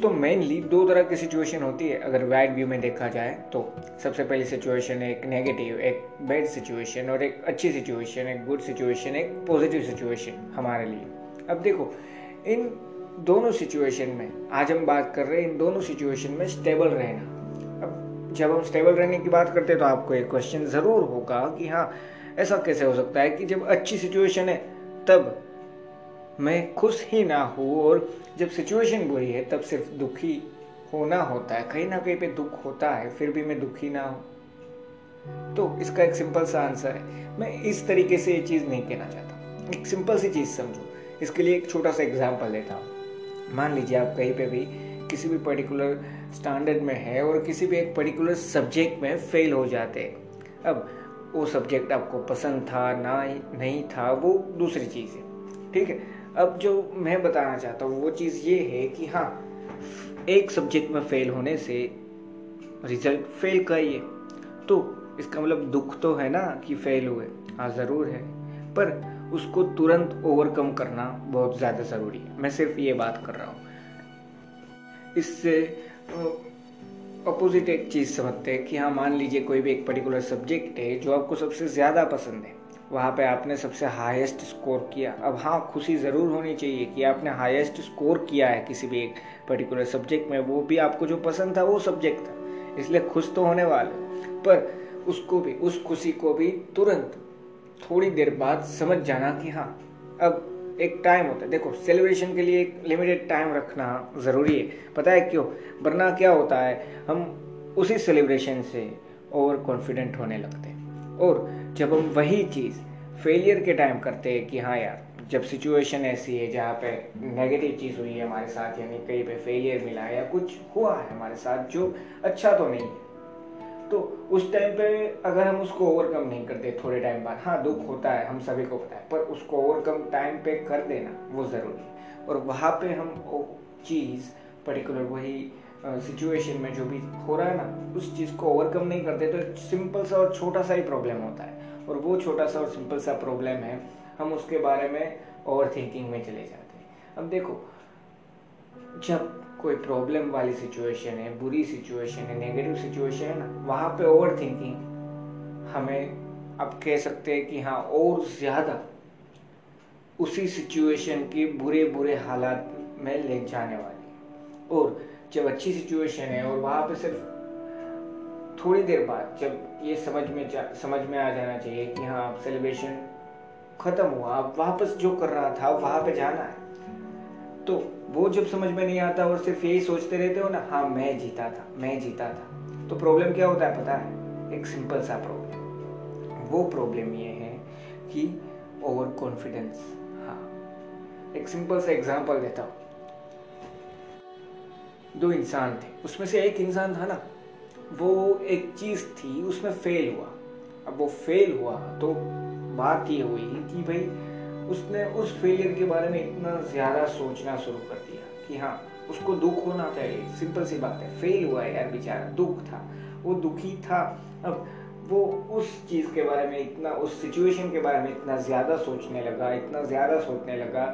दोस्तों मेनली दो तरह की सिचुएशन होती है। अगर वाइड व्यू में देखा जाए तो सबसे पहली सिचुएशन एक नेगेटिव एक बैड सिचुएशन और एक अच्छी सिचुएशन एक गुड सिचुएशन एक पॉजिटिव सिचुएशन हमारे लिए। अब देखो, इन दोनों सिचुएशन में, आज हम बात कर रहे हैं, इन दोनों सिचुएशन में स्टेबल रहना। अब जब हम स्टेबल रहने की बात करते हैं तो आपको एक क्वेश्चन ज़रूर होगा कि हाँ ऐसा कैसे हो सकता है कि जब अच्छी सिचुएशन है, तब मैं खुश ही ना हूँ और जब सिचुएशन बुरी है, तब सिर्फ़ दुखी होना होता है। कहीं ना कहीं पे दुख होता है, फिर भी मैं दुखी ना हूँ। तो इसका एक सिंपल सा आंसर है। मैं इस तरीके से ये चीज़ नहीं कहना चाहता। एक सिंपल सी चीज़ समझो। इसके लिए एक छोटा सा एग्ज़ाम्पल देता हूँ। मान लीजिए आप कहीं पे भी किसी भी पर्टिकुलर स्टैंडर्ड में है और किसी भी एक पर्टिकुलर सब्जेक्ट में फेल हो जाते हैं। अब वो सब्जेक्ट आपको पसंद था, ना, नहीं था, वो दूसरी चीज़ है। ठीक है? अब जो मैं बताना चाहता हूँ, वो चीज़ ये है कि हाँ एक सब्जेक्ट में फेल होने से रिज़ल्ट फेल का ही है तो इसका मतलब दुख तो है ना कि फेल हुए। हाँ ज़रूर है। पर उसको तुरंत ओवरकम करना बहुत ज़्यादा ज़रूरी है। मैं सिर्फ़ ये बात कर रहा हूँ। इससे अपोजिट एक चीज़ समझते हैं कि हाँ मान लीजिए कोई भी एक पर्टिकुलर सब्जेक्ट है जो आपको सबसे ज़्यादा पसंद है। वहाँ पे आपने सबसे हाईएस्ट स्कोर किया। अब हाँ खुशी ज़रूर होनी चाहिए कि आपने हाईएस्ट स्कोर किया है किसी भी एक पर्टिकुलर सब्जेक्ट में। वो भी आपको जो पसंद था, वो सब्जेक्ट था। इसलिए खुश तो होने वाले पर उसको भी, उस खुशी को भी तुरंत थोड़ी देर बाद समझ जाना कि हाँ अब एक टाइम होता है। देखो सेलिब्रेशन के लिए एक लिमिटेड टाइम रखना ज़रूरी है। पता है क्यों? वरना क्या होता है, हम उसी सेलिब्रेशन से ओवर कॉन्फिडेंट होने लगते हैं। और जब हम वही चीज़ फेलियर के टाइम करते हैं कि हाँ यार, जब सिचुएशन ऐसी है जहाँ पे नेगेटिव चीज़ हुई है हमारे साथ, यानी कहीं पे फेलियर मिला है या कुछ हुआ है हमारे साथ जो अच्छा तो नहीं है। तो उस टाइम पे अगर हम उसको ओवरकम नहीं करते थोड़े टाइम बाद हाँ दुख होता है, हम सभी को पता है, पर उसको ओवरकम टाइम पे कर देना वो ज़रूरी है। और वहाँ पे हम चीज़ पर्टिकुलर वही सिचुएशन में जो भी हो रहा है ना, उस चीज़ को ओवरकम नहीं करते तो एक सिंपल सा और छोटा सा ही प्रॉब्लम होता है। और वो छोटा सा और सिंपल सा प्रॉब्लम है, हम उसके बारे में ओवर थिंकिंग में चले जाते हैं। अब देखो, जब कोई प्रॉब्लम वाली सिचुएशन है, बुरी सिचुएशन है नेगेटिव सिचुएशन है ना, वहाँ पे ओवर थिंकिंग हमें अब कह सकते हैं कि हाँ और ज़्यादा उसी सिचुएशन के बुरे बुरे हालात में ले जाने वाली और जब अच्छी सिचुएशन है और वहाँ पे सिर्फ़ थोड़ी देर बाद जब ये समझ में समझ में आ जाना चाहिए कि हाँ अब सेलिब्रेशन खत्म हुआ, अब वापस जो कर रहा था वहाँ पे जाना है। तो वो जब समझ में नहीं आता और सिर्फ़ यही सोचते रहते हो ना हाँ मैं जीता था, मैं जीता था। तो प्रॉब्लम क्या होता है पता है? एक सिंपल सा प्रॉब्लम वो प्रॉब्लम ये है कि ओवर कॉन्फिडेंस हाँ। एक सिंपल सा एग्ज़ाम्पल देता हूँ। दो इंसान थे। उसमें से एक इंसान था ना, वो एक चीज़ थी, उसमें फेल हुआ। अब वो फेल हुआ तो बात ये हुई कि भाई, उसने उस फेलियर के बारे में इतना ज़्यादा सोचना शुरू कर दिया कि हाँ उसको दुख होना चाहिए सिंपल सी बात है। फेल हुआ है यार बेचारा, दुख था, वो दुखी था। अब वो उस चीज़ के बारे में इतना, उस सिचुएशन के बारे में इतना ज़्यादा सोचने लगा, इतना ज़्यादा सोचने लगा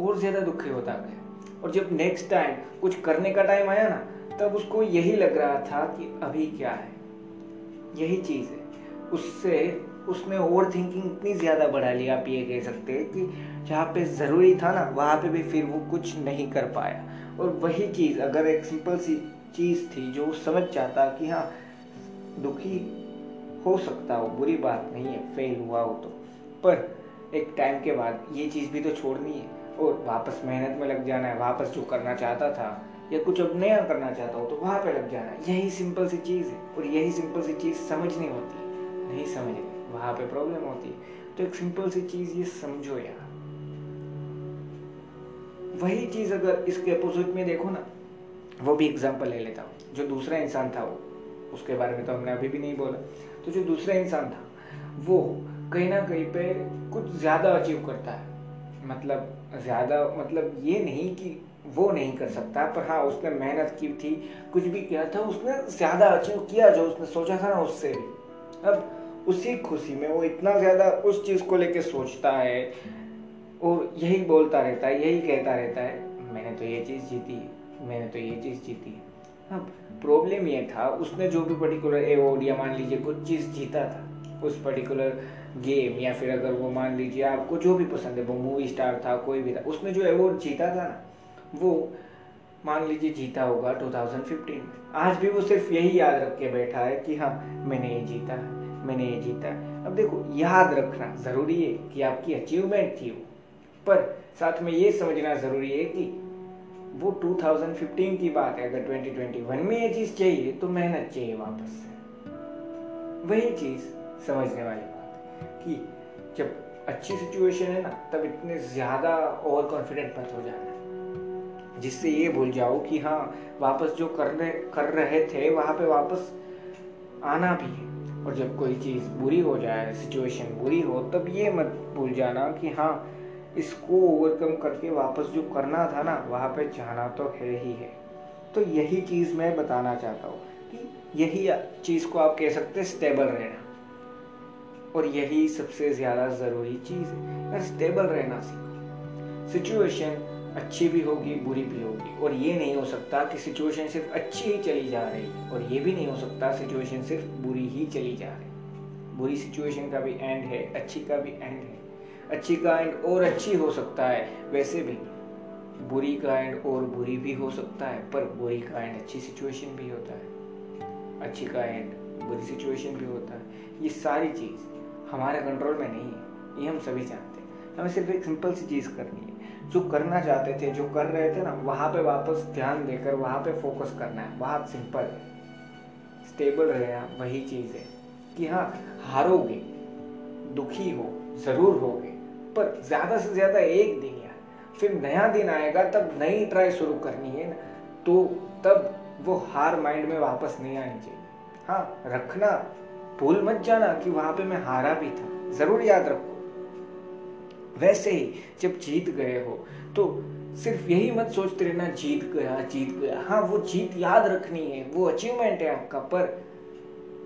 और ज़्यादा दुखी होता गया। और जब नेक्स्ट टाइम कुछ करने का टाइम आया ना, तब उसको यही लग रहा था कि अभी क्या है। यही चीज़ है। उससे, उसने ओवर थिंकिंग इतनी ज़्यादा बढ़ा ली, आप ये कह सकते हैं कि जहाँ पे ज़रूरी था ना, वहाँ पे भी फिर वो कुछ नहीं कर पाया। और वही चीज़, अगर एक सिंपल सी चीज़ थी जो समझ जाता कि हाँ दुखी हो सकता हो, बुरी बात नहीं है फेल हुआ हो तो। पर एक टाइम के बाद ये चीज़ भी तो छोड़नी है। और वापस मेहनत में लग जाना है, वापस जो करना चाहता था, या कुछ अब नया करना चाहता हो तो वहाँ पे लग जाना है। यही सिंपल सी चीज़ है और यही सिंपल सी चीज़ समझनी होती। नहीं समझ वहाँ पे प्रॉब्लम होती है। तो एक सिंपल सी चीज़ ये समझो यार। वही चीज़ अगर इसके अपोजिट में देखो ना, वो भी एग्ज़ाम्पल ले लेता हूँ। जो दूसरा इंसान था वो, उसके बारे में तो हमने अभी भी नहीं बोला। तो जो दूसरा इंसान था, वो कहीं ना कहीं पे कुछ ज़्यादा अचीव करता है। मतलब ज़्यादा मतलब ये नहीं कि वो नहीं कर सकता, पर हाँ उसने मेहनत की थी, कुछ भी किया था, उसने ज़्यादा अचीव किया जो उसने सोचा था ना, उससे भी। अब उसी खुशी में वो इतना ज़्यादा उस चीज़ को लेके सोचता है और यही बोलता रहता है, यही कहता रहता है, मैंने तो ये चीज़ जीती, मैंने तो ये चीज़ जीती। अब प्रॉब्लम ये था, उसने जो भी पर्टिकुलर या मान लीजिए कुछ चीज़ जीता था, उस पर्टिकुलर गेम या फिर अगर वो मान लीजिए आपको जो भी पसंद है, वो मूवी स्टार था, कोई भी था, उसमें जो अवार्ड जीता था ना, वो मान लीजिए जीता होगा 2015 में। आज भी वो सिर्फ़ यही याद रख के बैठा है कि हाँ मैंने ये जीता मैंने ये जीता अब देखो, याद रखना ज़रूरी है कि आपकी अचीवमेंट थी वो। पर साथ में ये समझना ज़रूरी है कि वो 2015 की बात है, अगर 2021 में ये चीज़ चाहिए तो मेहनत चाहिए वापस से। वही चीज़ समझने वाली। कि जब अच्छी सिचुएशन है ना, तब इतने ज़्यादा ओवर कॉन्फिडेंट मत हो जाना। जिससे ये भूल जाओ कि हाँ वापस जो करने कर रहे थे, वहाँ पे वापस आना भी है। और जब कोई चीज़ बुरी हो जाए सिचुएशन बुरी हो, तब ये मत भूल जाना कि हाँ इसको ओवरकम करके वापस जो करना था ना, वहाँ पे जाना तो है ही है। तो यही चीज़ मैं बताना चाहता हूँ कि यही चीज़ को आप कह सकते हैं स्टेबल रहना। और यही सबसे ज़्यादा ज़रूरी चीज़ है। स्टेबल रहना सीखो। सिचुएशन अच्छी भी होगी, बुरी भी होगी। और ये नहीं हो सकता कि सिचुएशन सिर्फ़ अच्छी ही चली जा रही है। और ये भी नहीं हो सकता सिचुएशन सिर्फ़ बुरी ही चली जा रही है। बुरी सिचुएशन का भी एंड है, अच्छी का भी एंड है। अच्छी का एंड और अच्छी हो सकता है, वैसे भी। बुरी का एंड और बुरी भी हो सकता है, पर बुरी का एंड अच्छी सिचुएशन भी होता है। अच्छी का एंड बुरी सिचुएशन भी होता है। ये सारी चीज़। हमारे कंट्रोल में नहीं है। ये हम सभी जानते हैं। हमें सिर्फ़ एक सिंपल सी चीज़ करनी है। जो करना चाहते थे, जो कर रहे थे ना, वहाँ पे वापस ध्यान देकर, वहाँ पे फोकस करना है। बहुत सिंपल है। स्टेबल रहना वही चीज़ है। कि हाँ हारोगे, दुखी हो, ज़रूर होगे, पर ज़्यादा से ज़्यादा एक दिन यार। फिर नया दिन आएगा, तब नई ट्राई शुरू करनी है ना। तो तब वो हार माइंड में वापस नहीं आनी चाहिए। हाँ रखना। भूल मत जाना कि वहाँ पे मैं हारा भी था। ज़रूर याद रखो। वैसे ही जब जीत गए हो तो सिर्फ़ यही मत सोचते रहना, जीत गया जीत गया। हाँ वो जीत याद रखनी है, वो अचीवमेंट है आपका, पर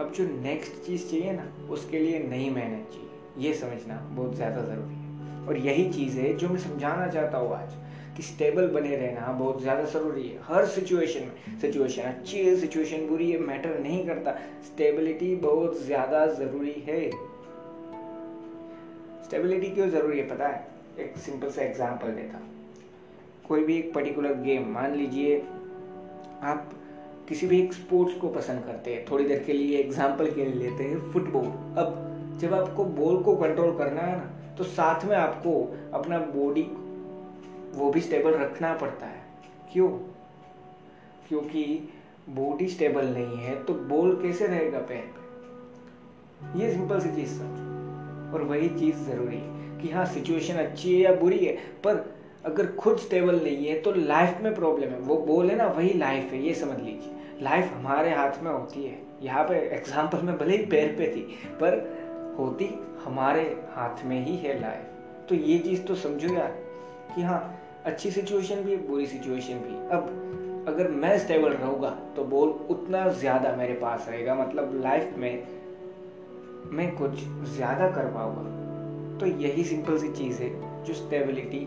अब जो नेक्स्ट चीज़ चाहिए ना, उसके लिए नई मेहनत चाहिए। ये समझना बहुत ज़्यादा ज़रूरी है। और यही चीज़ है जो मैं समझाना चाहता हूँ आज। कि स्टेबल बने रहना बहुत ज़्यादा ज़रूरी है। हर सिचुएशन में सिचुएशन अच्छी है सिचुएशन बुरी है मैटर नहीं करता। स्टेबिलिटी बहुत ज़्यादा ज़रूरी है। स्टेबिलिटी क्यों ज़रूरी है पता है? एक सिंपल सा एग्जांपल देता कोई भी एक पर्टिकुलर गेम मान लीजिए आप किसी भी एक स्पोर्ट्स को पसंद करते हैं, थोड़ी देर के लिए एग्ज़ाम्पल के लिए लेते हैं फुटबॉल अब जब आपको बॉल को कंट्रोल करना है ना तो साथ में आपको अपना बॉडी वो भी स्टेबल रखना पड़ता है। क्यों? क्योंकि बॉडी स्टेबल नहीं है तो बोल कैसे रहेगा पैर पे? ये सिंपल सी चीज़ समझो और वही चीज़ ज़रूरी है कि हाँ सिचुएशन अच्छी है या बुरी है, पर अगर खुद स्टेबल नहीं है तो लाइफ में प्रॉब्लम है। वो बोल है ना, वही लाइफ है, ये समझ लीजिए। लाइफ हमारे हाथ में होती है। यहाँ पे एग्ज़ाम्पल में भले ही पैर पे थी, पर होती हमारे हाथ में ही है लाइफ तो ये चीज़ तो समझो यार कि हाँ अच्छी सिचुएशन भी, बुरी सिचुएशन भी। अब अगर मैं स्टेबल रहूँगा तो बोल उतना ज़्यादा मेरे पास रहेगा। मतलब लाइफ में, मैं कुछ ज़्यादा कर पाऊँगा। तो यही सिंपल सी चीज़ है, जो स्टेबिलिटी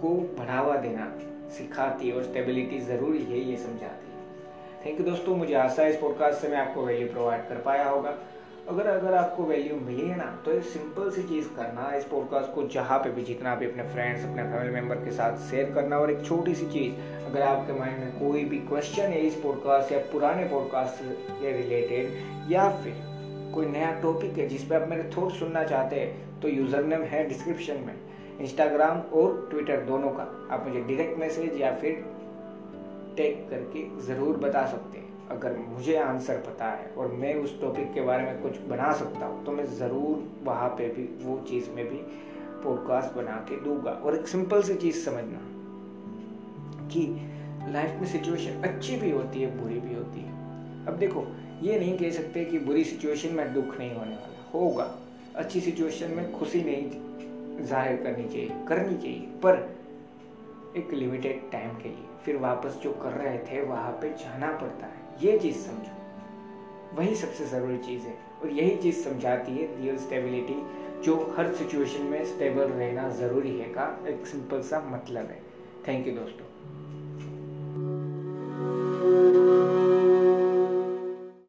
को बढ़ावा देना सिखाती है, और स्टेबिलिटी ज़रूरी है, ये समझाती है। थैंक यू दोस्तों, मुझे आशा है इस पॉडकास्ट से मैं आपको वैल्यू प्रोवाइड कर पाया होगा। अगर अगर आपको वैल्यू मिली है ना तो ये सिंपल सी चीज़ करना इस पॉडकास्ट को जहाँ पे भी, जितना भी अपने फ्रेंड्स अपने फैमिली मेंबर के साथ शेयर करना और एक छोटी सी चीज़, अगर आपके माइंड में कोई भी क्वेश्चन है इस पॉडकास्ट या पुराने पॉडकास्ट के रिलेटेड या फिर कोई नया टॉपिक है जिस पे आप मेरे थॉट सुनना चाहते हैं तो यूज़र नेम है डिस्क्रिप्शन में। इंस्टाग्राम और ट्विटर दोनों का आप मुझे डायरेक्ट मैसेज या फिर टैग करके ज़रूर बता सकते हैं। अगर मुझे आंसर पता है और मैं उस टॉपिक के बारे में कुछ बना सकता हूँ तो मैं ज़रूर वहाँ पे भी वो चीज़ में भी पॉडकास्ट बना के दूँगा। और एक सिंपल सी चीज़ समझना कि लाइफ में सिचुएशन अच्छी भी होती है, बुरी भी होती है। अब देखो, ये नहीं कह सकते कि बुरी सिचुएशन में दुख नहीं होने वाला। होगा। अच्छी सिचुएशन में खुशी नहीं ज़ाहिर करनी चाहिए करनी चाहिए। पर एक लिमिटेड टाइम के लिए, फिर वापस जो कर रहे थे, वहाँ पे जाना पड़ता है। ये चीज़ समझो। वही सबसे ज़रूरी चीज़ है। और यही चीज़ समझाती है रियल स्टेबिलिटी जो हर सिचुएशन में स्टेबल रहना ज़रूरी है का। एक सिंपल सा मतलब है। थैंक यू दोस्तों।